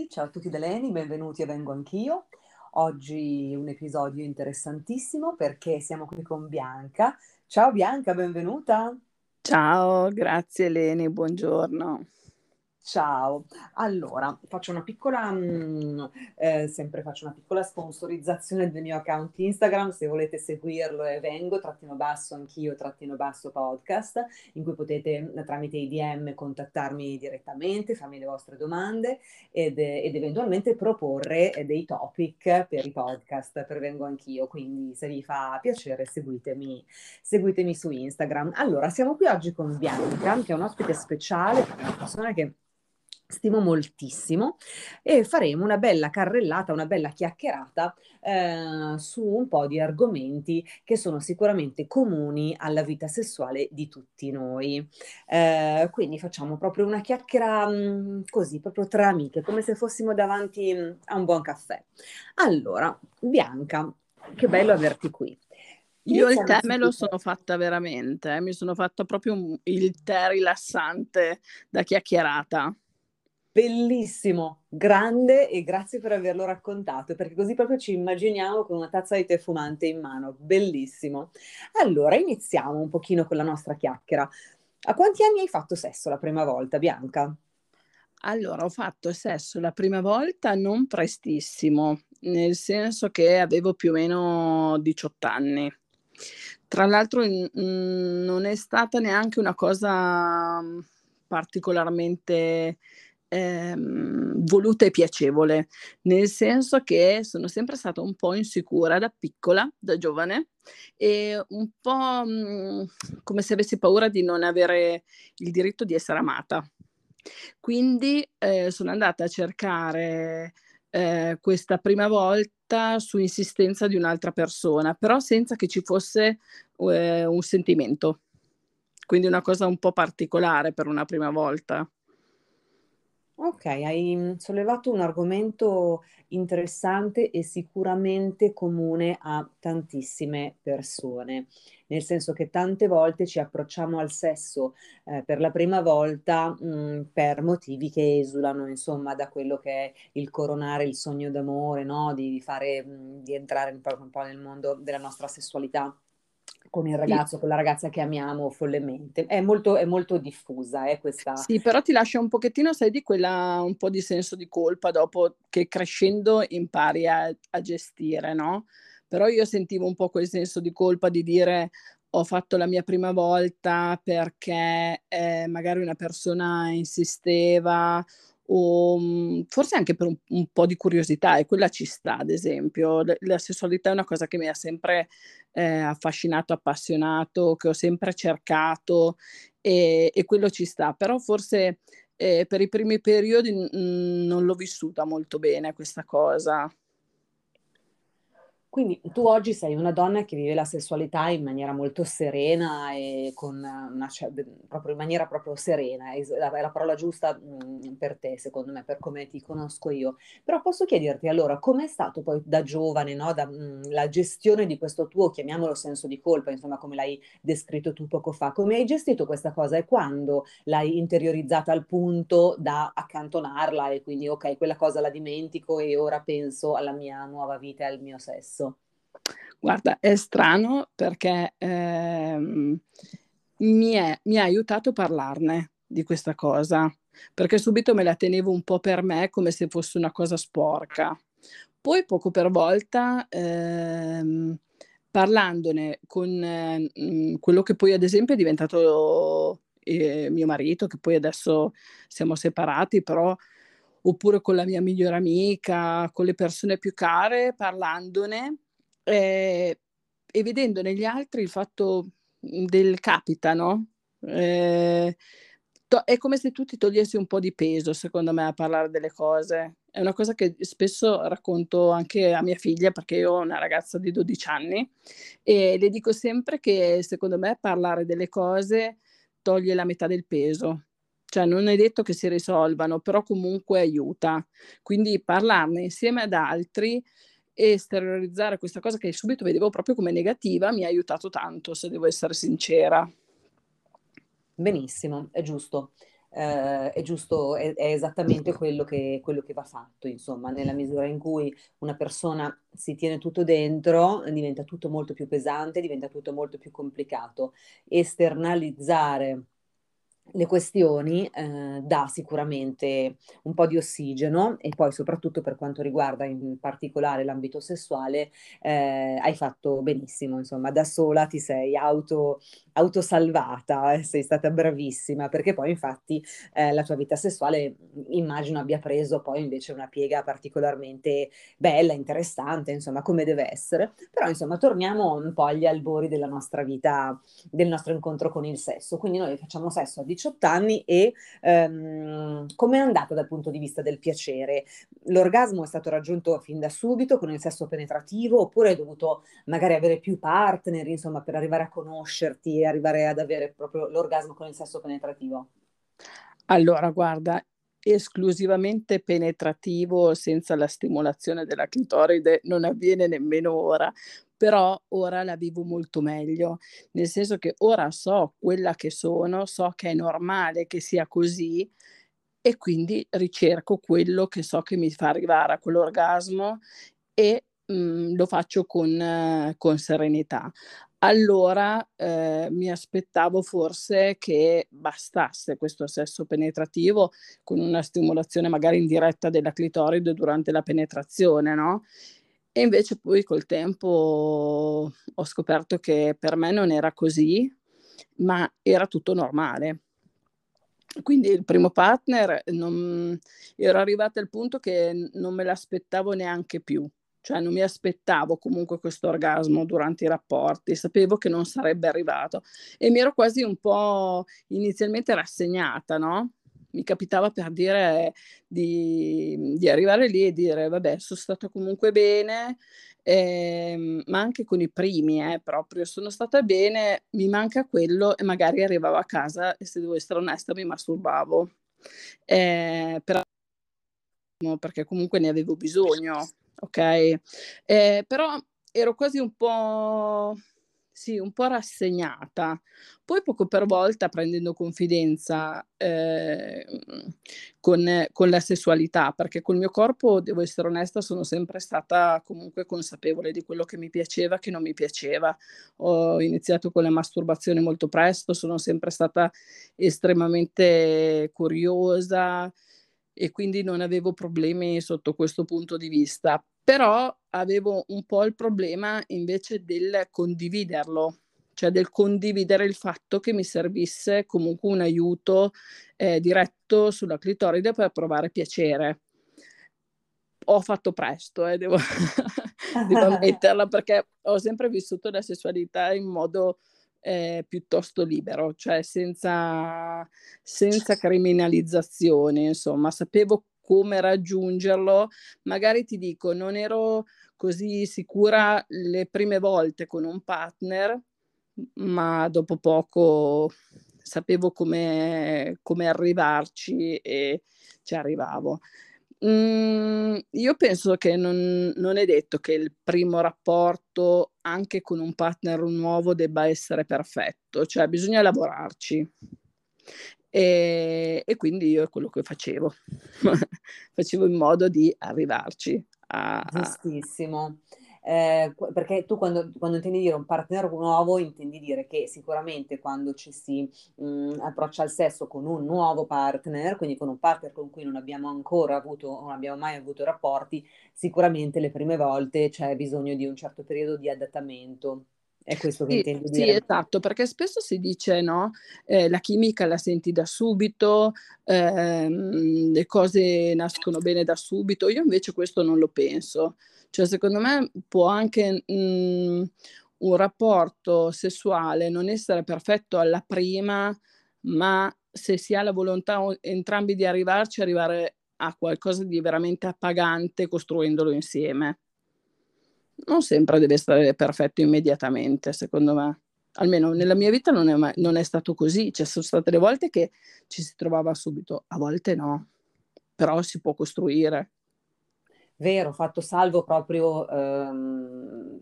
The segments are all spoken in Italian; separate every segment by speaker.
Speaker 1: tutti, ciao a tutti da Leni, benvenuti e vengo anch'io. Oggi un episodio interessantissimo perché siamo qui con Bianca. Ciao Bianca, benvenuta.
Speaker 2: Ciao, grazie Leni, buongiorno.
Speaker 1: Ciao, allora faccio una piccola, mh, eh, sempre faccio una piccola sponsorizzazione del mio account Instagram, se volete seguirlo è vengo, trattino basso anch'io, trattino basso podcast, in cui potete tramite i DM contattarmi direttamente, farmi le vostre domande ed, ed eventualmente proporre dei topic per i podcast, per vengo anch'io, quindi se vi fa piacere seguitemi, seguitemi su Instagram. Allora, siamo qui oggi con Bianca, che è un ospite speciale, una persona che stimo moltissimo e faremo una bella carrellata, una bella chiacchierata eh, su un po' di argomenti che sono sicuramente comuni alla vita sessuale di tutti noi. Eh, quindi facciamo proprio una chiacchiera mh, mm, così, proprio tra amiche, come se fossimo davanti mm, a un buon caffè. Allora, Bianca, che bello averti qui.
Speaker 2: Io il tè me lo sono fatta veramente, eh? mi sono fatta proprio il tè rilassante da chiacchierata.
Speaker 1: Bellissimo, grande e grazie per averlo raccontato, perché così proprio ci immaginiamo con una tazza di tè fumante in mano. Bellissimo. Allora, iniziamo un pochino con la nostra chiacchiera. A quanti anni hai fatto sesso la prima volta, Bianca?
Speaker 2: Allora, ho fatto sesso la prima volta non prestissimo, nel senso che avevo più o meno 18 anni. Tra l'altro, non è stata neanche una cosa particolarmente ehm, voluta e piacevole, nel senso che sono sempre stata un po' insicura da piccola, da giovane, e un po' mh, mhmm, come se avessi paura di non avere il diritto di essere amata. Quindi eh, sono andata a cercare eh, questa prima volta su insistenza di un'altra persona, però senza che ci fosse eh, un sentimento. Quindi una cosa un po' particolare per una prima volta.
Speaker 1: Ok, hai mm, sollevato un argomento interessante e sicuramente comune a tantissime persone, nel senso che tante volte ci approcciamo al sesso eh, per la prima volta mh, mm, per motivi che esulano, insomma, da quello che è il coronare il sogno d'amore, no? Di, fare, mh, mm, di entrare un po' nel mondo della nostra sessualità con il ragazzo, sì. con la ragazza che amiamo follemente. È molto, è molto diffusa eh, questa...
Speaker 2: Sì, però ti lascia un pochettino, sai, di quella, un po' di senso di colpa dopo che crescendo impari a, a gestire, no? Però io sentivo un po' quel senso di colpa di dire ho fatto la mia prima volta perché eh, magari una persona insisteva o mhmm, forse anche per un, un, po' di curiosità e quella ci sta, ad esempio. La, la sessualità è una cosa che mi ha sempre eh, affascinato, appassionato, che ho sempre cercato e, e quello ci sta, però forse eh, per i primi periodi mh, non l'ho vissuta molto bene questa cosa.
Speaker 1: Quindi tu oggi sei una donna che vive la sessualità in maniera molto serena e con una, proprio in maniera proprio serena, è la, parola giusta mm, per te, secondo me, per come ti conosco io. Però posso chiederti allora, com'è stato poi da giovane, no, da, mm, la gestione di questo tuo, chiamiamolo senso di colpa, insomma, come l'hai descritto tu poco fa, come hai gestito questa cosa e quando l'hai interiorizzata al punto da accantonarla e quindi ok, quella cosa la dimentico e ora penso alla mia nuova vita e al mio sesso?
Speaker 2: Guarda, è strano perché ehm, mi, è, mi ha aiutato a parlarne di questa cosa, perché subito me la tenevo un po' per me come se fosse una cosa sporca. Poi poco per volta, ehm, parlandone con eh, quello che poi ad esempio è diventato eh, mio marito, che poi adesso siamo separati, però oppure con la mia migliore amica, con le persone più care, parlandone eh, e vedendo negli altri il fatto mhmm, del capita, no? Eh, to- è come se tu ti togliessi un po' di peso, secondo me, a parlare delle cose. È una cosa che spesso racconto anche a mia figlia, perché io ho una ragazza di 12 anni, e le dico sempre che secondo me parlare delle cose toglie la metà del peso. Cioè non è detto che si risolvano, però comunque aiuta. Quindi parlarne insieme ad altri esteriorizzare questa cosa che subito vedevo proprio come negativa mi ha aiutato tanto, se devo essere sincera.
Speaker 1: Benissimo, è giusto. eh, è giusto, è, è esattamente quello che, quello che, va fatto, insomma, nella misura in cui una persona si tiene tutto dentro, diventa tutto molto più pesante, diventa tutto molto più complicato. Esternalizzare le questioni eh, dà sicuramente un po' di ossigeno e poi soprattutto per quanto riguarda in particolare l'ambito sessuale eh, hai fatto benissimo, insomma da sola ti sei auto, autosalvata, eh, sei stata bravissima perché poi infatti eh, la tua vita sessuale immagino abbia preso poi invece una piega particolarmente bella, interessante, insomma come deve essere, però insomma torniamo un po' agli albori della nostra vita, del nostro incontro con il sesso, quindi noi facciamo sesso a 18 anni e um, come è andata dal punto di vista del piacere? L'orgasmo è stato raggiunto fin da subito con il sesso penetrativo oppure hai dovuto magari avere più partner, insomma, per arrivare a conoscerti e arrivare ad avere proprio l'orgasmo con il sesso penetrativo?
Speaker 2: Allora, guarda, esclusivamente penetrativo senza la stimolazione della clitoride non avviene nemmeno ora, però ora la vivo molto meglio, nel senso che ora so quella che sono, so che è normale che sia così e quindi ricerco quello che so che mi fa arrivare a quell'orgasmo e mh, mhmm, lo faccio con, con serenità. Allora eh, mi aspettavo forse che bastasse questo sesso penetrativo con una stimolazione magari indiretta della clitoride durante la penetrazione, no? E invece poi col tempo ho scoperto che per me non era così, ma era tutto normale. Quindi il primo partner non, ero arrivata al punto che non me l'aspettavo neanche più, cioè non mi aspettavo comunque questo orgasmo durante i rapporti, sapevo che non sarebbe arrivato e mi ero quasi un po' inizialmente rassegnata, no? mi capitava per dire di, di, arrivare lì e dire vabbè sono stata comunque bene eh, ma anche con i primi eh, proprio sono stata bene mi manca quello e magari arrivavo a casa e se devo essere onesta mi masturbavo eh, però, perché comunque ne avevo bisogno ok eh, però ero quasi un po' sì, un po' rassegnata. Poi poco per volta prendendo confidenza eh, con, con, la sessualità, perché col mio corpo, devo essere onesta, sono sempre stata comunque consapevole di quello che mi piaceva e che non mi piaceva. Ho iniziato con la masturbazione molto presto, sono sempre stata estremamente curiosa e quindi non avevo problemi sotto questo punto di vista però avevo un po' il problema invece del condividerlo, cioè del condividere il fatto che mi servisse comunque un aiuto eh, diretto sulla clitoride per provare piacere. Ho fatto presto, eh, devo, devo ammetterla, perché ho sempre vissuto la sessualità in modo eh, piuttosto libero, cioè senza, senza criminalizzazione, insomma, sapevo come raggiungerlo, magari ti dico, non ero così sicura le prime volte con un partner, ma dopo poco sapevo come, come arrivarci e ci arrivavo. Mm, io penso che non, non, è detto che il primo rapporto anche con un partner nuovo debba essere perfetto, cioè bisogna lavorarci. E, e quindi io è quello che facevo, facevo in modo di arrivarci. A,
Speaker 1: Giustissimo. Eh, perché tu quando, quando, intendi dire un partner nuovo intendi dire che sicuramente quando ci si mh, mm, approccia al sesso con un nuovo partner, quindi con un partner con cui non abbiamo ancora avuto, non abbiamo mai avuto rapporti, sicuramente le prime volte c'è bisogno di un certo periodo di adattamento. È questo che
Speaker 2: sì,
Speaker 1: intendi dire?
Speaker 2: Sì, esatto, perché spesso si dice no, eh, la chimica la senti da subito, ehm, le cose nascono bene da subito. Io invece questo non lo penso. Cioè, secondo me può anche mh, mm, un rapporto sessuale non essere perfetto alla prima, ma se si ha la volontà entrambi di arrivarci, arrivare a qualcosa di veramente appagante costruendolo insieme non sempre deve essere perfetto immediatamente, secondo me. Almeno nella mia vita non è, mai, non è stato così. Ci sono state le volte che ci si trovava subito, a volte no, però si può costruire.
Speaker 1: Vero, fatto salvo proprio ehm,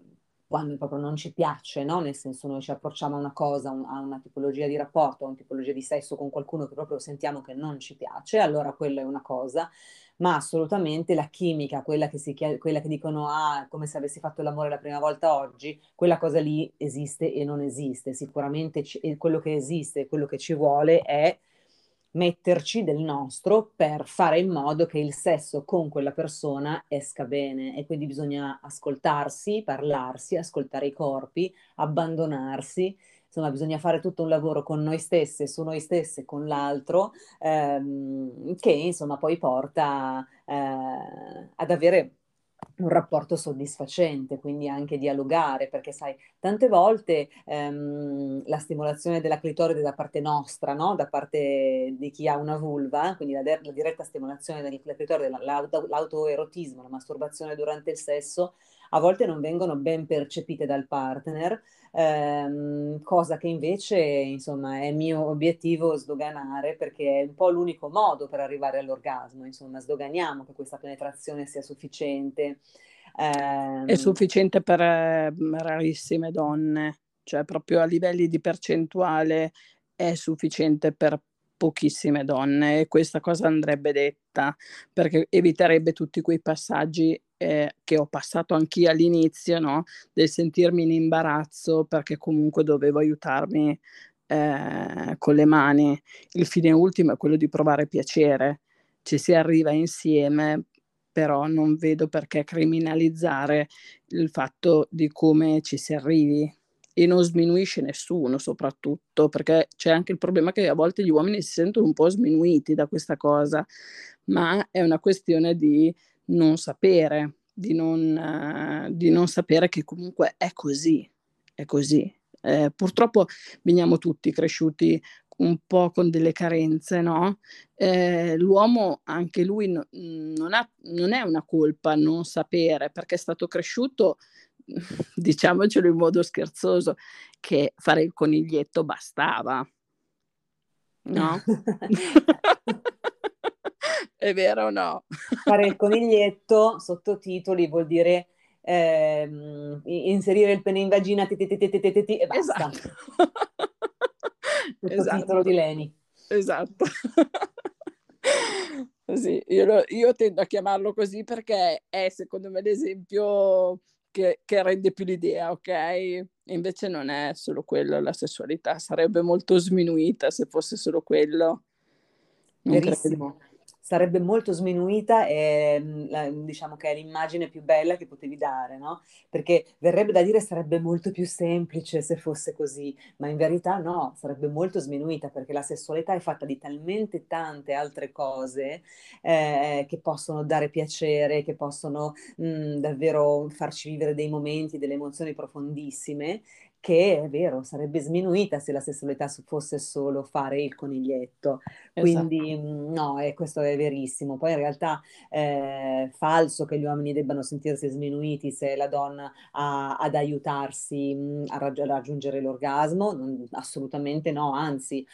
Speaker 1: quando proprio non ci piace, no? Nel senso noi ci approcciamo a una cosa, un, a una tipologia di rapporto, a una tipologia di sesso con qualcuno che proprio sentiamo che non ci piace, allora quello è una cosa, ma assolutamente la chimica, quella che, si, quella che dicono ah, come se avessi fatto l'amore la prima volta oggi, quella cosa lì esiste e non esiste. Sicuramente ci, quello che esiste, quello che ci vuole è metterci del nostro per fare in modo che il sesso con quella persona esca bene e quindi bisogna ascoltarsi, parlarsi, ascoltare i corpi, abbandonarsi. Insomma, bisogna fare tutto un lavoro con noi stesse, su noi stesse, con l'altro, ehm, che insomma poi porta eh, ad avere un rapporto soddisfacente, quindi anche dialogare, perché sai, tante volte ehm, la stimolazione della clitoride da parte nostra, no? da parte di chi ha una vulva, quindi la, de- la diretta stimolazione della clitoride, l'auto- l'autoerotismo, la masturbazione durante il sesso, a volte non vengono ben percepite dal partner, ehm, cosa che invece insomma è mio obiettivo sdoganare perché è un po' l'unico modo per arrivare all'orgasmo, insomma sdoganiamo che questa penetrazione sia sufficiente.
Speaker 2: Eh, è sufficiente per eh, rarissime donne, cioè proprio a livelli di percentuale è sufficiente per pochissime donne e questa cosa andrebbe detta perché eviterebbe tutti quei passaggi eh, che ho passato anch'io all'inizio, no? del sentirmi in imbarazzo perché comunque dovevo aiutarmi eh, con le mani. Il fine ultimo è quello di provare piacere, ci si arriva insieme, però non vedo perché criminalizzare il fatto di come ci si arrivi e non sminuisce nessuno soprattutto perché c'è anche il problema che a volte gli uomini si sentono un po' sminuiti da questa cosa ma è una questione di non sapere, di non, uh, di non sapere che comunque è così, è così. Eh, purtroppo veniamo tutti cresciuti un po' con delle carenze, no? Eh, l'uomo, anche lui, no, non, ha, non è una colpa non sapere, perché è stato cresciuto, diciamocelo in modo scherzoso, che fare il coniglietto bastava, no? È vero o no?
Speaker 1: Fare il coniglietto, sottotitoli, vuol dire ehm, inserire il pene in vagina ti, ti, ti, e basta. Esatto. esatto. di Leni.
Speaker 2: Esatto. sì, io, io, tendo a chiamarlo così perché è secondo me l'esempio che, che rende più l'idea, ok? Invece non è solo quello, la sessualità sarebbe molto sminuita se fosse solo quello.
Speaker 1: Non Verissimo. Credo sarebbe molto sminuita e mm, la, diciamo che è l'immagine più bella che potevi dare, no? Perché verrebbe da dire sarebbe molto più semplice se fosse così, ma in verità no, sarebbe molto sminuita perché la sessualità è fatta di talmente tante altre cose eh, che possono dare piacere, che possono mh, mm, davvero farci vivere dei momenti, delle emozioni profondissime che è vero, sarebbe sminuita se la sessualità fosse solo fare il coniglietto. Quindi esatto. Mm, no, e questo è verissimo. Poi in realtà è falso che gli uomini debbano sentirsi sminuiti se la donna ha ad aiutarsi mm, a, raggi- a raggiungere l'orgasmo, non, assolutamente no, anzi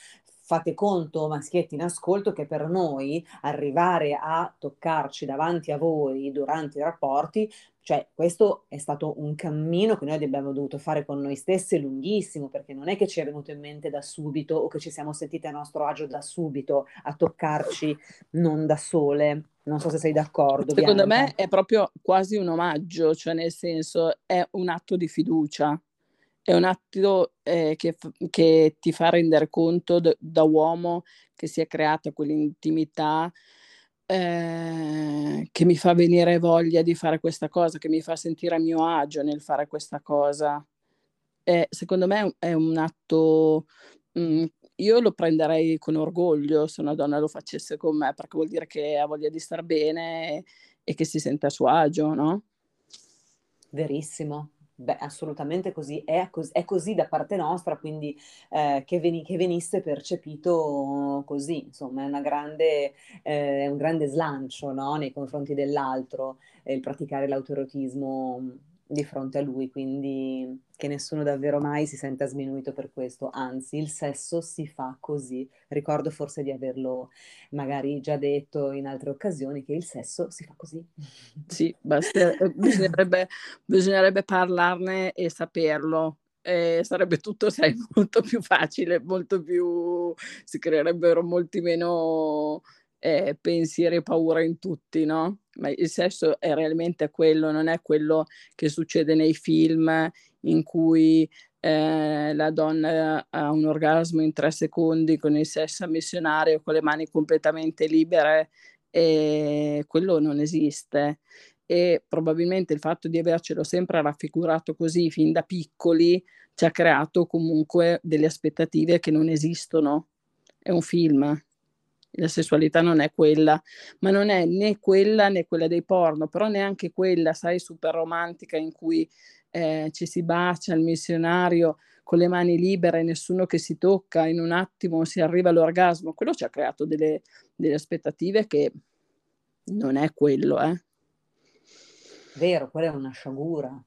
Speaker 1: fate conto, maschietti in ascolto, che per noi arrivare a toccarci davanti a voi durante i rapporti cioè, questo è stato un cammino che noi abbiamo dovuto fare con noi stessi, lunghissimo, perché non è che ci è venuto in mente da subito o che ci siamo sentite a nostro agio da subito a toccarci non da sole. Non so se sei d'accordo.
Speaker 2: Secondo Bianca. me è proprio quasi un omaggio, cioè nel senso è un atto di fiducia, è un atto eh, che, che, ti fa rendere conto d- da uomo che si è creata quell'intimità eh, che mi fa venire voglia di fare questa cosa, che mi fa sentire a mio agio nel fare questa cosa. Eh, secondo me è un atto, mh, mm, io lo prenderei con orgoglio se una donna lo facesse con me, perché vuol dire che ha voglia di star bene e, e che si sente a suo agio, no?
Speaker 1: Verissimo, Beh, assolutamente così, è, cos- è così da parte nostra, quindi eh, che, veni- che venisse percepito così, insomma, è, grande, eh, un grande slancio no? nei confronti dell'altro, eh, il praticare l'autoerotismo di fronte a lui, quindi che nessuno davvero mai si senta sminuito per questo, anzi il sesso si fa così. Ricordo forse di averlo magari già detto in altre occasioni che il sesso si fa così.
Speaker 2: Sì, basta, eh, bisognerebbe, bisognerebbe parlarne e saperlo. Eh, sarebbe tutto sai, molto più facile, molto più si creerebbero molti meno eh, pensieri e paura in tutti, no? Ma il sesso è realmente quello, non è quello che succede nei film in cui eh, la donna ha un orgasmo in tre secondi con il sesso missionario, con le mani completamente libere, e quello non esiste. E probabilmente il fatto di avercelo sempre raffigurato così fin da piccoli ci ha creato comunque delle aspettative che non esistono. È un film la sessualità non è quella, ma non è né quella né quella dei porno, però neanche quella, sai, super romantica in cui eh, ci si bacia il missionario con le mani libere, nessuno che si tocca, in un attimo si arriva all'orgasmo. Quello ci ha creato delle, delle aspettative che non è quello, eh.
Speaker 1: Vero, quella è una sciagura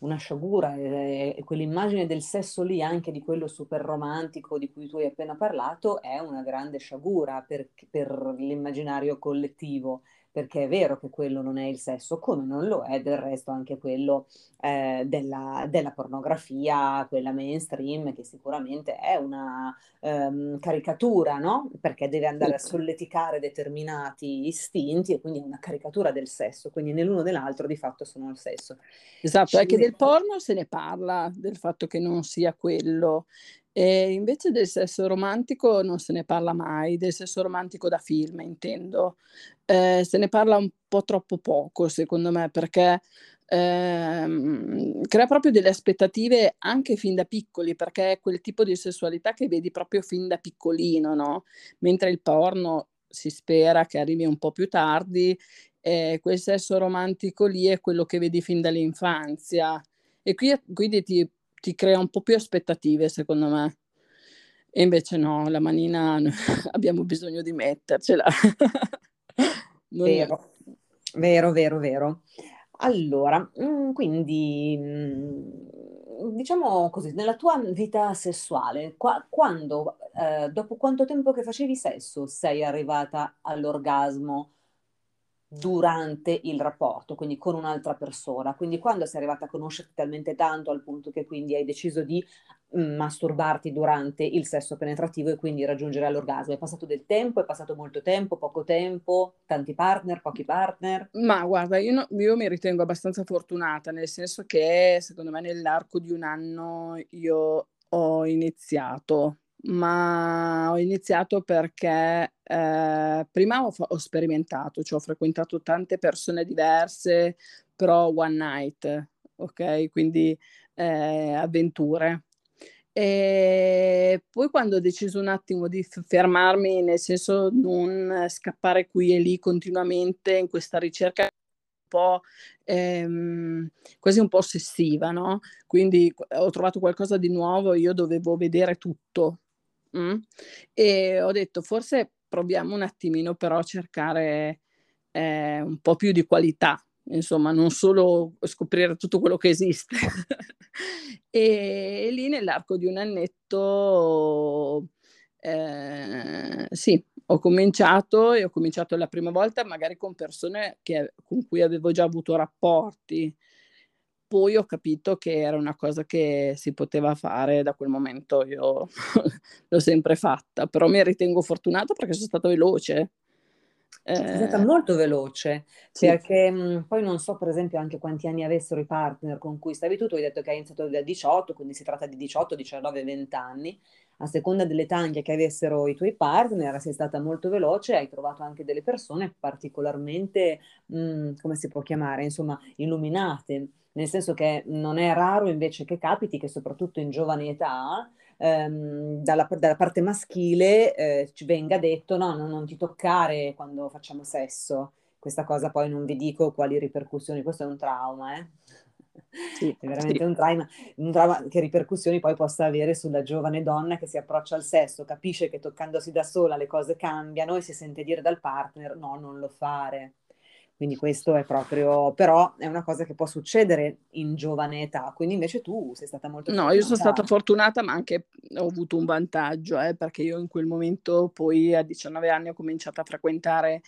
Speaker 1: una sciagura e, e, quell'immagine del sesso lì, anche di quello super romantico di cui tu hai appena parlato, è una grande sciagura per, per l'immaginario collettivo perché è vero che quello non è il sesso, come non lo è del resto anche quello eh, della, della, pornografia, quella mainstream, che sicuramente è una um, caricatura, no? Perché deve andare a solleticare determinati istinti e quindi è una caricatura del sesso, quindi né l'uno né l'altro di fatto sono il sesso.
Speaker 2: Esatto, anche del porno se ne parla, del fatto che non sia quello. E invece del sesso romantico non se ne parla mai, del sesso romantico da film intendo. Eh, se ne parla un po' troppo poco secondo me perché ehm, crea proprio delle aspettative anche fin da piccoli perché è quel tipo di sessualità che vedi proprio fin da piccolino, no? Mentre il porno si spera che arrivi un po' più tardi, eh, quel sesso romantico lì è quello che vedi fin dall'infanzia. E qui, quindi ti ti crea un po' più aspettative, secondo me. E invece no, la manina abbiamo bisogno di mettercela.
Speaker 1: vero, vero, vero, vero. Allora, mm, quindi mm, diciamo così, nella tua vita sessuale, qua, quando, eh, dopo quanto tempo che facevi sesso, sei arrivata all'orgasmo? Durante il rapporto, quindi con un'altra persona. Quindi quando sei arrivata a conoscerti talmente tanto al punto che quindi hai deciso di mm, masturbarti durante il sesso penetrativo e quindi raggiungere l'orgasmo. È passato del tempo, è passato molto tempo, poco tempo, tanti partner, pochi partner?
Speaker 2: Ma guarda, io, no, io mi ritengo abbastanza fortunata, nel senso che secondo me nell'arco di un anno io ho iniziato ma ho iniziato perché eh, prima ho, ho, sperimentato, cioè ho frequentato tante persone diverse, però one night, ok? Quindi eh, avventure. E poi quando ho deciso un attimo di fermarmi, nel senso non scappare qui e lì continuamente in questa ricerca un po' ehm, quasi un po' ossessiva, no? Quindi ho trovato qualcosa di nuovo, io dovevo vedere tutto, Mm? E ho detto forse proviamo un attimino però a cercare eh, un po' più di qualità, insomma, non solo scoprire tutto quello che esiste. e, e, lì nell'arco di un annetto, eh, sì, ho cominciato e ho cominciato la prima volta magari con persone che, con cui avevo già avuto rapporti poi ho capito che era una cosa che si poteva fare da quel momento io l'ho sempre fatta, però mi ritengo fortunata perché sono stata veloce.
Speaker 1: Eh, è stata molto veloce, sì. perché mh, poi non so per esempio anche quanti anni avessero i partner con cui stavi tu, tu hai detto che hai iniziato da 18, quindi si tratta di 18, 19, 20 anni, a seconda dell'età anche che avessero i tuoi partner, sei stata molto veloce, hai trovato anche delle persone particolarmente, mh, come si può chiamare, insomma, illuminate nel senso che non è raro invece che capiti che soprattutto in giovane età ehm, dalla, dalla, parte maschile eh, ci venga detto no, no, non ti toccare quando facciamo sesso. Questa cosa poi non vi dico quali ripercussioni, questo è un trauma, eh? Sì, è veramente sì. un, trauma, un trauma che ripercussioni poi possa avere sulla giovane donna che si approccia al sesso, capisce che toccandosi da sola le cose cambiano e si sente dire dal partner no, non lo fare Quindi questo è proprio, però è una cosa che può succedere in giovane età, quindi invece tu sei stata molto
Speaker 2: fortunata. No, io sono stata fortunata, ma anche ho avuto un vantaggio, eh, perché io in quel momento poi a 19 anni ho cominciato a frequentare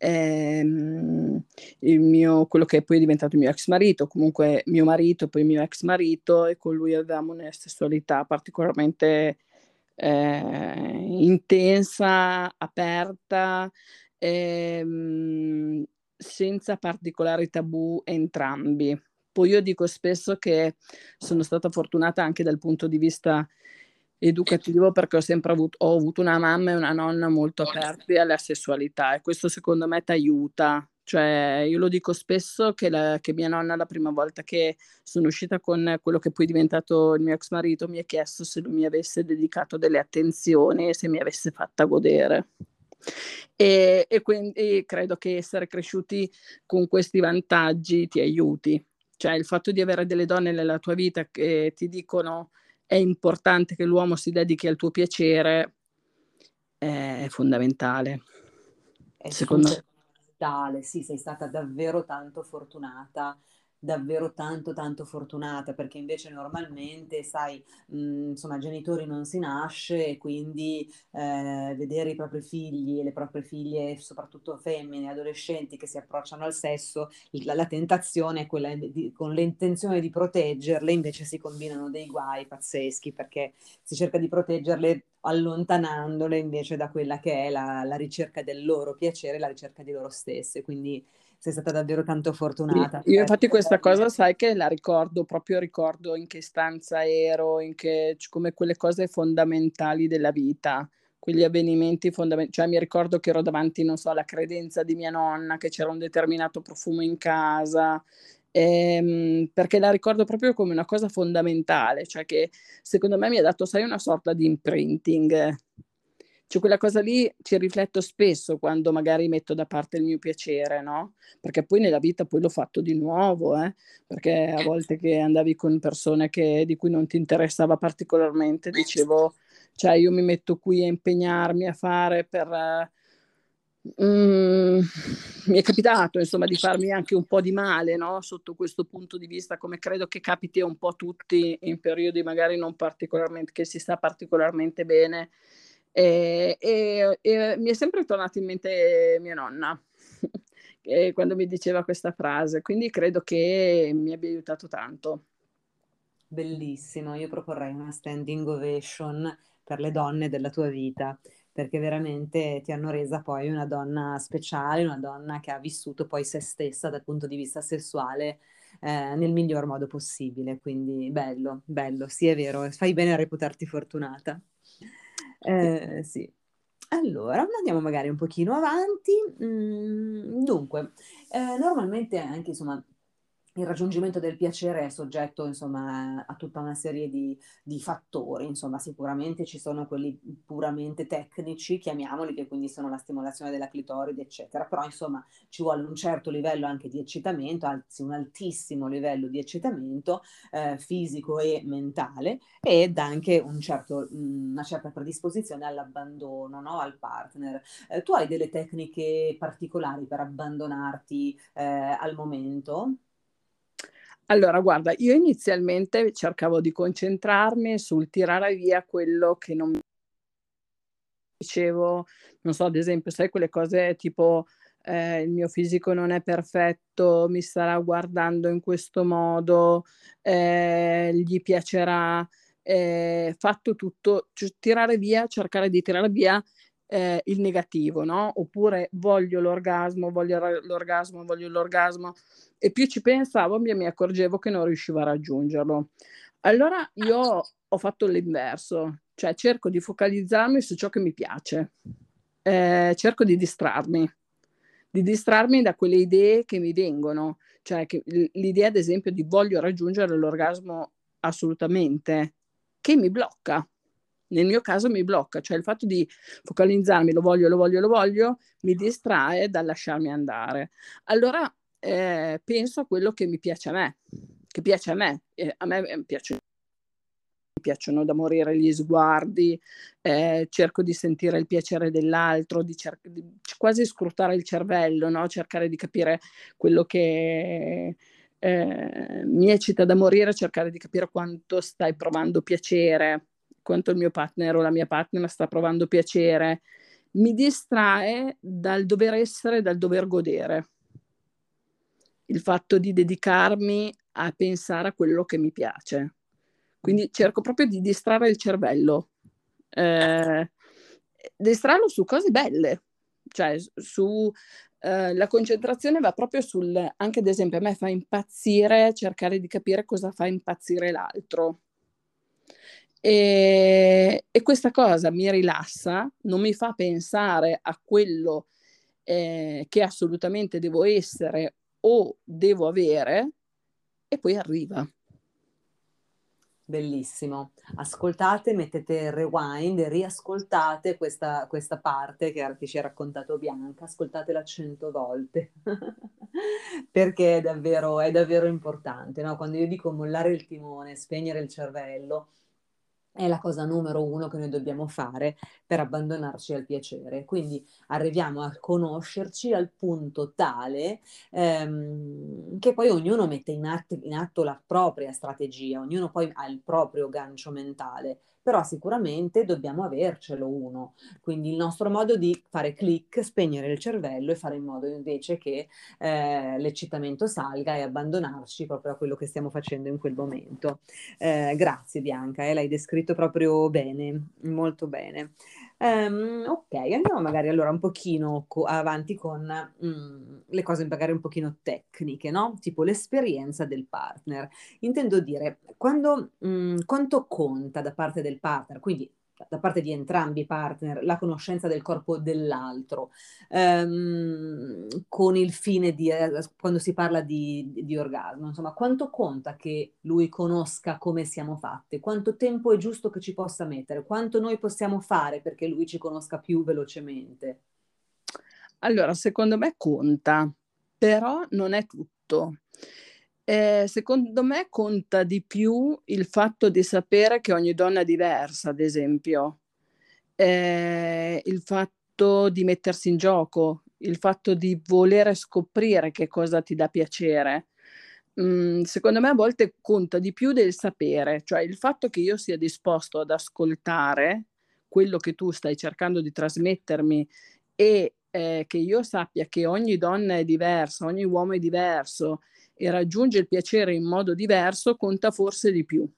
Speaker 2: ehm, mio, quello che poi è diventato il mio ex marito, comunque mio marito, poi mio ex marito, e con lui avevamo una sessualità particolarmente eh, intensa, aperta, ehm, senza particolari tabù entrambi. Poi io dico spesso che sono stata fortunata anche dal punto di vista educativo perché ho sempre avuto, ho avuto una mamma e una nonna molto aperte alla sessualità e questo secondo me ti aiuta. Cioè, io lo dico spesso che, la, che, mia nonna la prima volta che sono uscita con quello che poi è diventato il mio ex marito mi ha chiesto se lui mi avesse dedicato delle attenzioni e se mi avesse fatta godere. E, e quindi credo che essere cresciuti con questi vantaggi ti aiuti. Cioè il fatto di avere delle donne nella tua vita che ti dicono è importante che l'uomo si dedichi al tuo piacere è fondamentale.
Speaker 1: È secondo me. Sì, sei stata davvero tanto fortunata davvero tanto tanto fortunata perché invece normalmente sai mh, mhmm, insomma genitori non si nasce e quindi eh, vedere i propri figli e le proprie figlie soprattutto femmine adolescenti che si approcciano al sesso la, la tentazione è quella di, con l'intenzione di proteggerle invece si combinano dei guai pazzeschi perché si cerca di proteggerle allontanandole invece da quella che è la, la ricerca del loro piacere la ricerca di loro stesse. Quindi sei stata davvero tanto fortunata.
Speaker 2: Io infatti questa cosa sai che la ricordo, proprio ricordo in che stanza ero, in che, come quelle cose fondamentali della vita, quegli avvenimenti fondamentali, cioè mi ricordo che ero davanti, non so, alla credenza di mia nonna, che c'era un determinato profumo in casa, ehm, perché la ricordo proprio come una cosa fondamentale, cioè che secondo me mi ha dato, sai, una sorta di imprinting cioè quella cosa lì ci rifletto spesso quando magari metto da parte il mio piacere, no? Perché poi nella vita poi l'ho fatto di nuovo, eh? Perché a volte che andavi con persone che, di cui non ti interessava particolarmente, dicevo, cioè io mi metto qui a impegnarmi a fare per... Mm, mi è capitato insomma di farmi anche un po' di male no? sotto questo punto di vista come credo che capiti un po' a tutti in periodi magari non particolarmente che si sta particolarmente bene e, e, e mi è sempre tornata in mente mia nonna quando mi diceva questa frase, quindi credo che mi abbia aiutato tanto.
Speaker 1: Bellissimo, io proporrei una standing ovation per le donne della tua vita, perché veramente ti hanno resa poi una donna speciale, una donna che ha vissuto poi se stessa dal punto di vista sessuale eh, nel miglior modo possibile. Quindi bello, bello, sì è vero, fai bene a reputarti fortunata. Eh, sì. Allora, andiamo magari un pochino avanti. Mm, dunque, eh, normalmente anche insomma il raggiungimento del piacere è soggetto insomma, a tutta una serie di, di, fattori, insomma sicuramente ci sono quelli puramente tecnici, chiamiamoli, che quindi sono la stimolazione della clitoride, eccetera, però insomma ci vuole un certo livello anche di eccitamento, anzi un altissimo livello di eccitamento eh, fisico e mentale ed anche un certo, una certa predisposizione all'abbandono, no? al partner. Eh, tu hai delle tecniche particolari per abbandonarti eh, al momento?
Speaker 2: Allora, guarda, io inizialmente cercavo di concentrarmi sul tirare via quello che non dicevo, non so, ad esempio, sai quelle cose tipo eh, il mio fisico non è perfetto, mi starà guardando in questo modo, eh, gli piacerà, eh, fatto tutto, cioè, tirare via, cercare di tirare via eh, il negativo, no? Oppure voglio l'orgasmo, voglio l'orgasmo, voglio l'orgasmo. E più ci pensavo, mi, mi accorgevo che non riuscivo a raggiungerlo. Allora io ho fatto l'inverso, cioè cerco di focalizzarmi su ciò che mi piace, eh, cerco di distrarmi, di distrarmi da quelle idee che mi vengono, cioè che, l'idea ad esempio di voglio raggiungere l'orgasmo assolutamente, che mi blocca, nel mio caso mi blocca, cioè il fatto di focalizzarmi, lo voglio, lo voglio, lo voglio, mi distrae dal lasciarmi andare. Allora eh, penso a quello che mi piace a me, che piace a me, eh, a me piace piacciono da morire gli sguardi, eh, cerco di sentire il piacere dell'altro, di, cer- di quasi scrutare il cervello, no? cercare di capire quello che eh, mi eccita da morire, cercare di capire quanto stai provando piacere, quanto il mio partner o la mia partner sta provando piacere, mi distrae dal dover essere, dal dover godere. Il fatto di dedicarmi a pensare a quello che mi piace. Quindi cerco proprio di distrarre il cervello, eh, distrarlo su cose belle, cioè su eh, la concentrazione va proprio sul, anche ad esempio a me fa impazzire cercare di capire cosa fa impazzire l'altro. E, e questa cosa mi rilassa, non mi fa pensare a quello eh, che assolutamente devo essere o devo avere e poi arriva.
Speaker 1: Bellissimo. Ascoltate, mettete rewind e riascoltate questa, questa parte che ci ha raccontato Bianca, ascoltatela cento volte, perché è davvero, è davvero importante. No? Quando io dico mollare il timone, spegnere il cervello, è la cosa numero uno che noi dobbiamo fare per abbandonarci al piacere. Quindi arriviamo a conoscerci al punto tale ehm, che poi ognuno mette in atto, in atto la propria strategia, ognuno poi ha il proprio gancio mentale però sicuramente dobbiamo avercelo uno. Quindi il nostro modo di fare click, spegnere il cervello e fare in modo invece che eh, l'eccitamento salga e abbandonarci proprio a quello che stiamo facendo in quel momento. Eh, grazie Bianca, eh, l'hai descritto proprio bene, molto bene. Um, ok, andiamo magari allora un pochino co- avanti con mm, le cose magari un pochino tecniche, no? Tipo l'esperienza del partner. Intendo dire, quando, mm, quanto conta da parte del partner, quindi da parte di entrambi i partner la conoscenza del corpo dell'altro, ehm, con il fine di, eh, quando si parla di, di, orgasmo, insomma, quanto conta che lui conosca come siamo fatte, quanto tempo è giusto che ci possa mettere, quanto noi possiamo fare perché lui ci conosca più velocemente?
Speaker 2: Allora, secondo me conta, però non è tutto. Eh, secondo me conta di più il fatto di sapere che ogni donna è diversa, ad esempio, eh, il fatto di mettersi in gioco, il fatto di volere scoprire che cosa ti dà piacere. Mm, secondo me a volte conta di più del sapere, cioè il fatto che io sia disposto ad ascoltare quello che tu stai cercando di trasmettermi e eh, che io sappia che ogni donna è diversa, ogni uomo è diverso e raggiunge il piacere in modo diverso conta forse di più.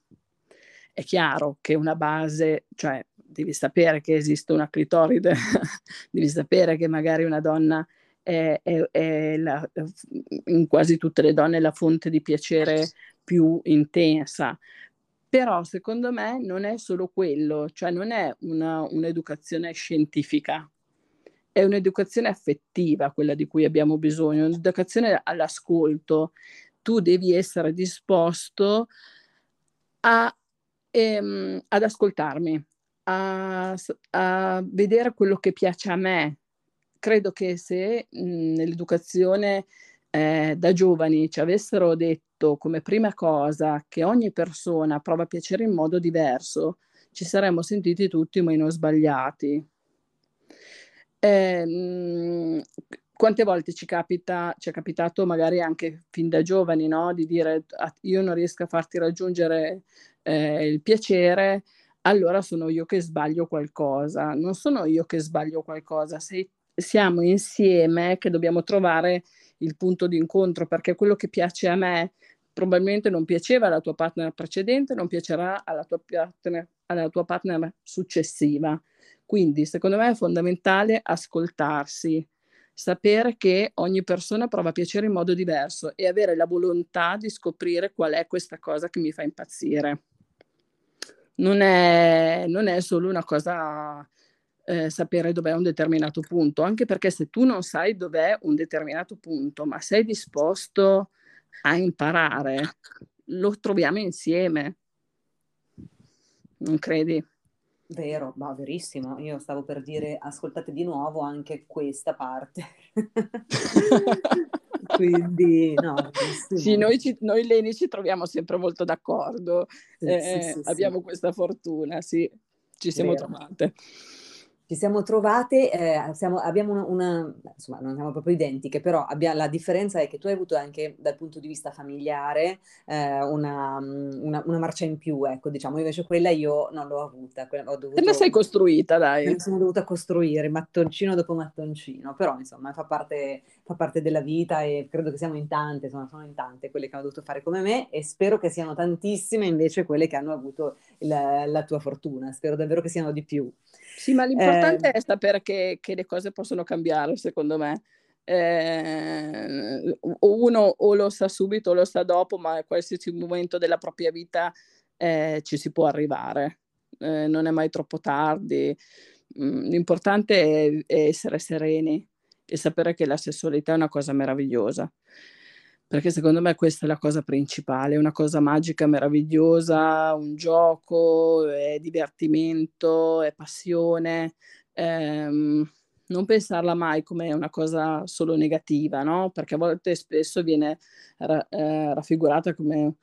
Speaker 2: È chiaro che una base, cioè devi sapere che esiste una clitoride, devi sapere che magari una donna è, è, è la, in quasi tutte le donne la fonte di piacere più intensa. Però secondo me non è solo quello, cioè non è una, un'educazione scientifica, è un'educazione affettiva quella di cui abbiamo bisogno, un'educazione all'ascolto. Tu devi essere disposto a, ehm, ad ascoltarmi, a, a, vedere quello che piace a me. Credo che se mh, nell'educazione eh, da giovani ci avessero detto come prima cosa che ogni persona prova piacere in modo diverso, ci saremmo sentiti tutti meno sbagliati eh, quante volte ci capita, ci è capitato magari anche fin da giovani, no? di dire ah, io non riesco a farti raggiungere eh, il piacere, allora sono io che sbaglio qualcosa. Non sono io che sbaglio qualcosa, sei, siamo insieme che dobbiamo trovare il punto di incontro perché quello che piace a me probabilmente non piaceva alla tua partner precedente, non piacerà alla tua partner, alla tua partner successiva. Quindi secondo me è fondamentale ascoltarsi, sapere che ogni persona prova piacere in modo diverso e avere la volontà di scoprire qual è questa cosa che mi fa impazzire. Non è, non è solo una cosa eh, sapere dov'è un determinato punto, anche perché se tu non sai dov'è un determinato punto, ma sei disposto a imparare, lo troviamo insieme. Non credi?
Speaker 1: Vero, ma verissimo. Io stavo per dire, ascoltate di nuovo anche questa parte. Quindi, no,
Speaker 2: sì, noi, ci, noi Leni ci troviamo sempre molto d'accordo, sì, eh, sì, sì, abbiamo questa fortuna, sì, ci siamo Vero. trovate
Speaker 1: ci siamo trovate, eh, siamo, abbiamo una, una, insomma non siamo proprio identiche, però abbiamo, la differenza è che tu hai avuto anche dal punto di vista familiare eh, una, una, una, marcia in più, ecco, diciamo, invece quella io non l'ho avuta. Ho
Speaker 2: dovuto, Te la sei costruita, dai.
Speaker 1: Me sono dovuta costruire mattoncino dopo mattoncino, però insomma fa parte, fa parte della vita e credo che siamo in tante, insomma sono in tante quelle che hanno dovuto fare come me e spero che siano tantissime invece quelle che hanno avuto il, la tua fortuna, spero davvero che siano di più.
Speaker 2: Sì, ma l'importante eh, è sapere che, che, le cose possono cambiare, secondo me. Eh, uno o lo sa subito o lo sa dopo, ma a qualsiasi momento della propria vita eh, ci si può arrivare. Eh, non è mai troppo tardi. Mm, l'importante è, è essere sereni e sapere che la sessualità è una cosa meravigliosa perché secondo me questa è la cosa principale, una cosa magica, meravigliosa, un gioco, è divertimento, è passione. Ehm, non pensarla mai come una cosa solo negativa, no? Perché a volte spesso viene ra- eh, raffigurata come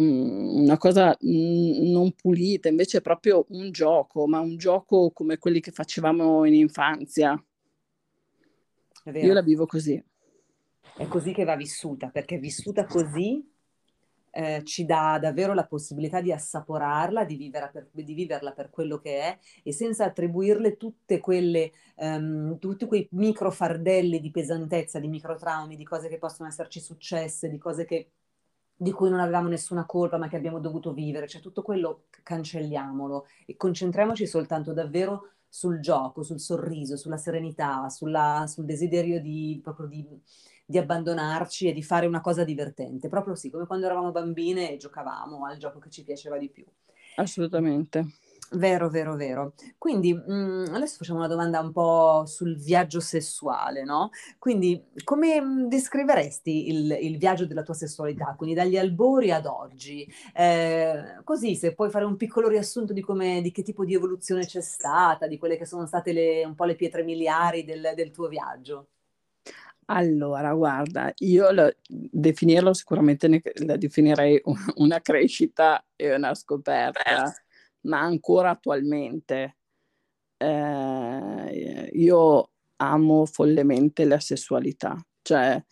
Speaker 2: mm, una cosa mm, non pulita, invece è proprio un gioco, ma un gioco come quelli che facevamo in infanzia. Io la vivo così
Speaker 1: è così che va vissuta, perché vissuta così eh, ci dà davvero la possibilità di assaporarla, di, per, di, viverla per quello che è e senza attribuirle quelle, um, tutti quei micro fardelli di pesantezza, di microtraumi, di cose che possono esserci successe, di cose che, di cui non avevamo nessuna colpa ma che abbiamo dovuto vivere, cioè tutto quello cancelliamolo. E concentriamoci soltanto davvero sul gioco, sul sorriso, sulla serenità, sulla, sul desiderio di, proprio di di abbandonarci e di fare una cosa divertente, proprio sì, come quando eravamo bambine e giocavamo al gioco che ci piaceva di più.
Speaker 2: Assolutamente.
Speaker 1: Vero, vero, vero. Quindi mh, mm, adesso facciamo una domanda un po' sul viaggio sessuale, no? Quindi come mm, descriveresti il, il viaggio della tua sessualità? Quindi dagli albori ad oggi? Eh, così, se puoi fare un piccolo riassunto di, come, di che tipo di evoluzione c'è stata, di quelle che sono state le, un po' le pietre miliari del, del tuo viaggio.
Speaker 2: Allora, guarda, io lo, definirlo sicuramente ne, la definirei una crescita e una scoperta, ma ancora attualmente eh, io amo follemente la sessualità, cioè,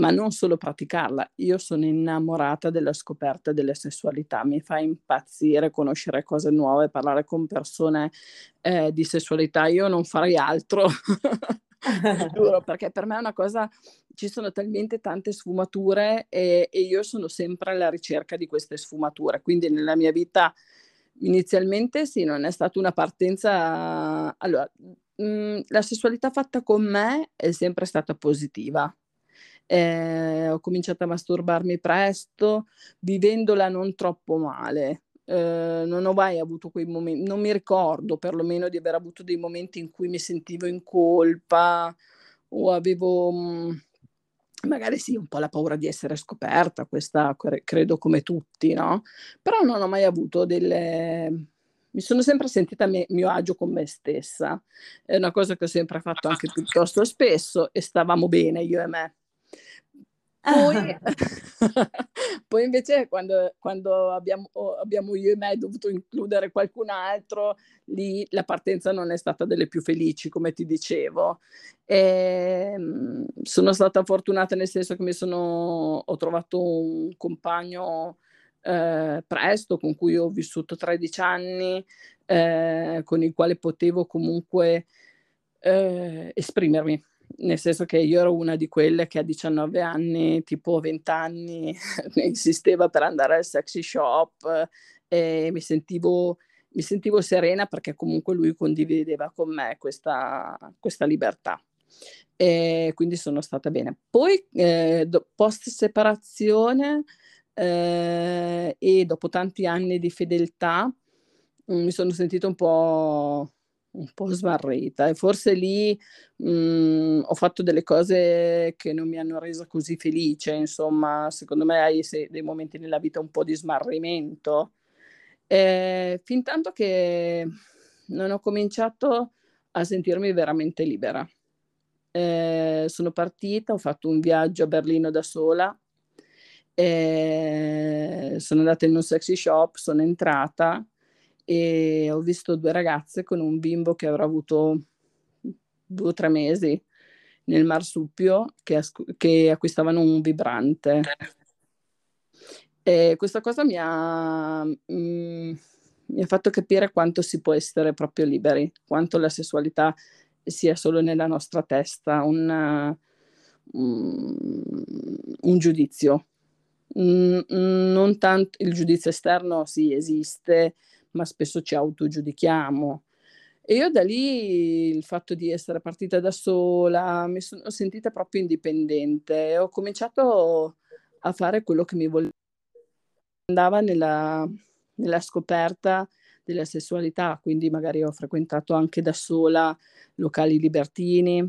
Speaker 2: ma non solo praticarla, io sono innamorata della scoperta della sessualità, mi fa impazzire conoscere cose nuove, parlare con persone eh, di sessualità, io non farei altro. giuro, perché per me è una cosa, ci sono talmente tante sfumature e, e, io sono sempre alla ricerca di queste sfumature, quindi nella mia vita inizialmente sì, non è stata una partenza, allora, mh, mhmm, la sessualità fatta con me è sempre stata positiva. Eh, ho cominciato a masturbarmi presto, vivendola non troppo male, eh, non ho mai avuto quei momenti, non mi ricordo perlomeno di aver avuto dei momenti in cui mi sentivo in colpa o avevo mh, mm, magari sì un po' la paura di essere scoperta, questa credo come tutti, no? Però non ho mai avuto delle... Mi sono sempre sentita a mio agio con me stessa, è una cosa che ho sempre fatto anche piuttosto spesso e stavamo bene io e me. Poi, poi invece quando, quando abbiamo, abbiamo, io e me dovuto includere qualcun altro, lì la partenza non è stata delle più felici, come ti dicevo. E, ehm, sono stata fortunata nel senso che sono, ho trovato un compagno eh, presto, con cui ho vissuto 13 anni, eh, con il quale potevo comunque eh, esprimermi nel senso che io ero una di quelle che a 19 anni, tipo 20 anni, insisteva per andare al sexy shop e mi sentivo, mi sentivo serena perché comunque lui condivideva con me questa, questa libertà. E quindi sono stata bene. Poi, eh, post separazione eh, e dopo tanti anni di fedeltà, mm, mi sono sentita un po' un po' smarrita e forse lì mh, mhmm, ho fatto delle cose che non mi hanno resa così felice, insomma, secondo me hai dei momenti nella vita un po' di smarrimento. E fin tanto che non ho cominciato a sentirmi veramente libera. eh, sono partita, ho fatto un viaggio a Berlino da sola, sono andata in un sexy shop, sono entrata e ho visto due ragazze con un bimbo che avrà avuto due o tre mesi nel marsupio che, che acquistavano un vibrante. E questa cosa mi ha, mm, mi ha fatto capire quanto si può essere proprio liberi, quanto la sessualità sia solo nella nostra testa un, um, un giudizio. Mm, non tanto il giudizio esterno sì esiste, ma spesso ci autogiudichiamo. E io da lì il fatto di essere partita da sola, mi sono sentita proprio indipendente. Ho cominciato a fare quello che mi voleva. Andava nella, nella scoperta della sessualità, quindi magari ho frequentato anche da sola locali libertini,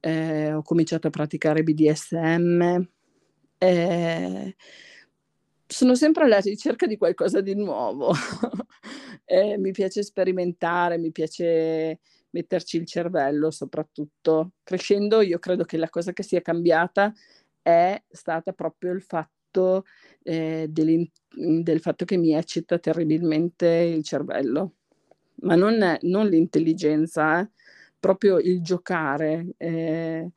Speaker 2: eh, ho cominciato a praticare BDSM. Eh, sono sempre alla ricerca di qualcosa di nuovo. eh, mi piace sperimentare, mi piace metterci il cervello soprattutto. Crescendo io credo che la cosa che sia cambiata è stata proprio il fatto, eh, del fatto che mi eccita terribilmente il cervello, ma non, non l'intelligenza, eh, proprio il giocare. Eh,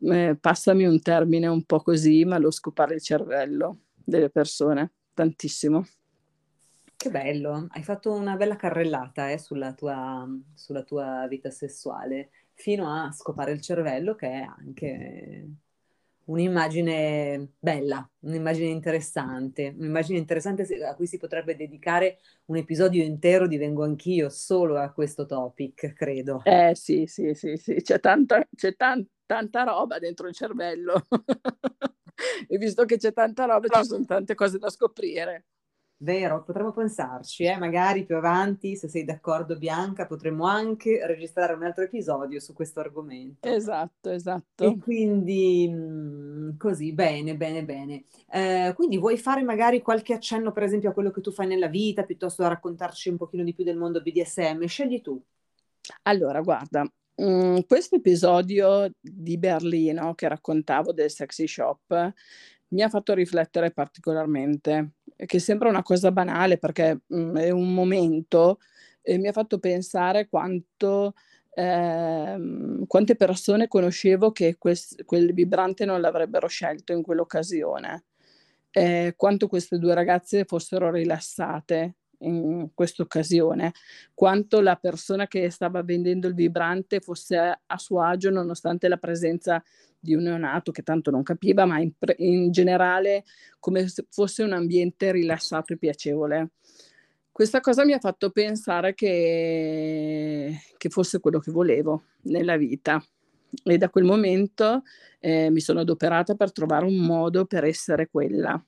Speaker 2: eh, passami un termine un po' così, ma lo scopare il cervello delle persone, tantissimo.
Speaker 1: Che bello, hai fatto una bella carrellata eh, sulla, tua, sulla tua vita sessuale, fino a scopare il cervello, che è anche un'immagine bella, un'immagine interessante, un'immagine interessante a cui si potrebbe dedicare un episodio intero di Vengo Anch'io solo a questo topic, credo.
Speaker 2: Eh sì, sì, sì, sì, c'è tanta, c'è tan- tanta roba dentro il cervello. e visto che c'è tanta roba, ci sono tante cose da scoprire.
Speaker 1: Vero, potremmo pensarci, eh? magari più avanti, se sei d'accordo Bianca, potremmo anche registrare un altro episodio su questo argomento.
Speaker 2: Esatto, esatto.
Speaker 1: E quindi mm, così, bene, bene, bene. Eh, quindi vuoi fare magari qualche accenno, per esempio, a quello che tu fai nella vita, piuttosto da raccontarci un pochino di più del mondo BDSM? Scegli tu.
Speaker 2: Allora, guarda, Mm, questo episodio di Berlino che raccontavo del sexy shop mi ha fatto riflettere particolarmente, che sembra una cosa banale perché mm, è un momento e mi ha fatto pensare quanto, eh, quante persone conoscevo che quest- quel vibrante non l'avrebbero scelto in quell'occasione, eh, quanto queste due ragazze fossero rilassate in questa occasione, quanto la persona che stava vendendo il vibrante fosse a suo agio nonostante la presenza di un neonato che tanto non capiva, ma in, in generale come se fosse un ambiente rilassato e piacevole. Questa cosa mi ha fatto pensare che, che fosse quello che volevo nella vita e da quel momento eh, mi sono adoperata per trovare un modo per essere quella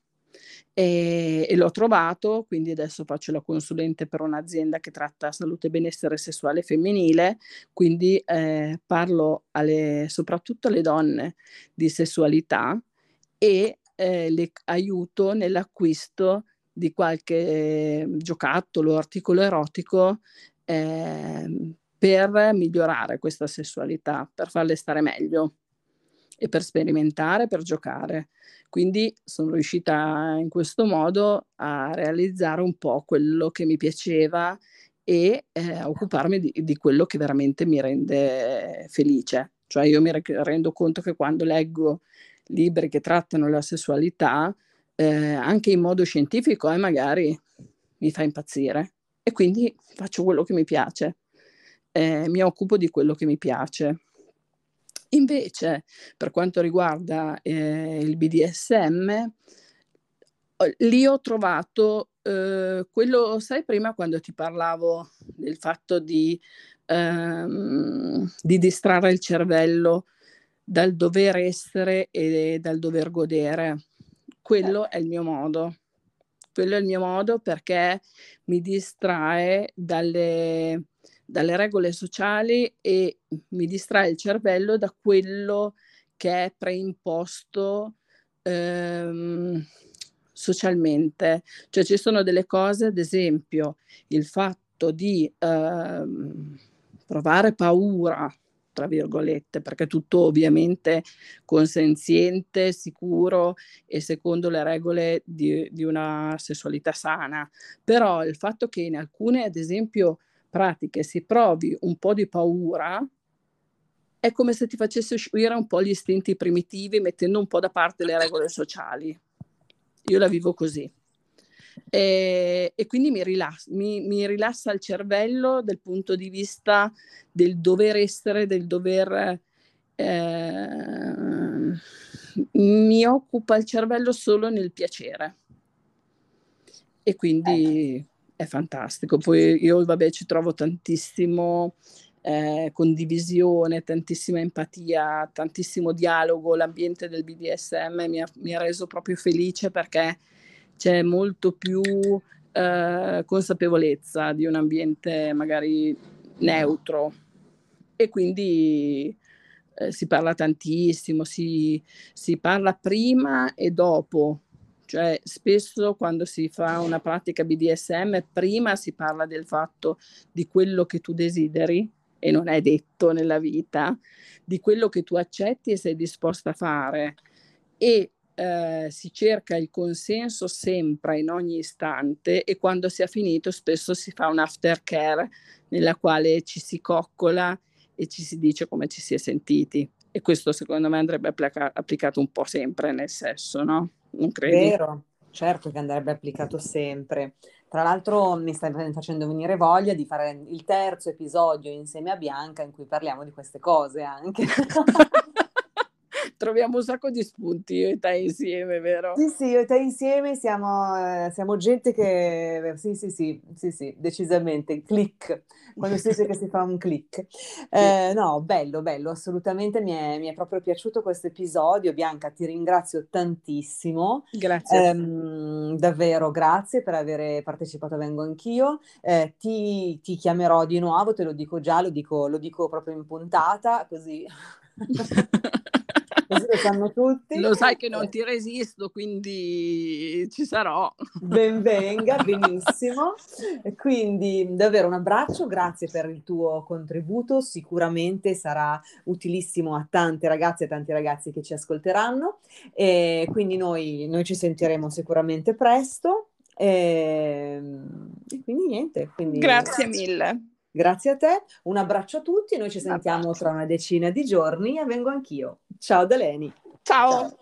Speaker 2: e, e, l'ho trovato, quindi adesso faccio la consulente per un'azienda che tratta salute e benessere sessuale femminile, quindi eh, parlo alle, soprattutto alle donne di sessualità e eh, le aiuto nell'acquisto di qualche giocattolo o articolo erotico eh, per migliorare questa sessualità, per farle stare meglio e per sperimentare, per giocare. Quindi sono riuscita in questo modo a realizzare un po' quello che mi piaceva e eh, occuparmi di, di, quello che veramente mi rende felice. Cioè io mi rendo conto che quando leggo libri che trattano la sessualità, eh, anche in modo scientifico, eh, magari mi fa impazzire. E quindi faccio quello che mi piace. Eh, mi occupo di quello che mi piace. Invece, per quanto riguarda eh, il BDSM, lì ho trovato eh, quello, sai, prima quando ti parlavo del fatto di, ehm, di distrarre il cervello dal dover essere e dal dover godere. Quello è il mio modo. Quello è il mio modo perché mi distrae dalle, dalle regole sociali e mi distrae il cervello da quello che è preimposto ehm, socialmente. Cioè ci sono delle cose, ad esempio, il fatto di ehm, provare paura tra virgolette, perché tutto ovviamente consenziente, sicuro e secondo le regole di, di una sessualità sana. Però il fatto che in alcune, ad esempio, pratiche si provi un po' di paura, è come se ti facesse uscire un po' gli istinti primitivi mettendo un po' da parte le regole sociali. Io la vivo così. E, e quindi mi rilassa, mi, mi rilassa il cervello dal punto di vista del dover essere, del dover... Eh, mi occupa il cervello solo nel piacere. E quindi è fantastico. Poi io, vabbè, ci trovo tantissimo eh, condivisione, tantissima empatia, tantissimo dialogo. L'ambiente del BDSM mi ha, mi ha reso proprio felice perché c'è molto più eh, consapevolezza di un ambiente magari neutro e quindi eh, si parla tantissimo, si, si parla prima e dopo cioè spesso quando si fa una pratica BDSM prima si parla del fatto di quello che tu desideri e non è detto nella vita, di quello che tu accetti e sei disposta a fare. E eh, si cerca il consenso sempre in ogni istante e quando si è finito spesso si fa un aftercare nella quale ci si coccola e ci si dice come ci si è sentiti e questo secondo me andrebbe applica- applicato un po' sempre nel sesso, no? Non credi?
Speaker 1: Vero, certo che andrebbe applicato sempre. Tra l'altro mi stai facendo venire voglia di fare il terzo episodio insieme a Bianca in cui parliamo di queste cose anche.
Speaker 2: troviamo un sacco di spunti io e te insieme, vero?
Speaker 1: Sì, sì, io e te insieme siamo, eh, siamo gente che, sì, sì, sì, sì, sì, decisamente, click, quando si dice che si fa un click. Eh, no, bello, bello, assolutamente mi è, mi è, proprio piaciuto questo episodio. Bianca, ti ringrazio tantissimo.
Speaker 2: Grazie.
Speaker 1: Eh, davvero, grazie per aver partecipato, vengo anch'io. Eh, ti, ti chiamerò di nuovo, te lo dico già, lo dico, lo dico proprio in puntata, così... così lo sanno tutti.
Speaker 2: Lo sai che non ti resisto, quindi ci sarò.
Speaker 1: Benvenga, benissimo. Quindi davvero un abbraccio, grazie per il tuo contributo, sicuramente sarà utilissimo a tante ragazze e tanti ragazzi che ci ascolteranno e quindi noi, noi ci sentiremo sicuramente presto. E, e quindi niente. Quindi...
Speaker 2: Grazie mille.
Speaker 1: Grazie a te, un abbraccio a tutti, noi ci sentiamo tra una decina di giorni e vengo anch'io. Ciao Daleni.
Speaker 2: Ciao. Ciao.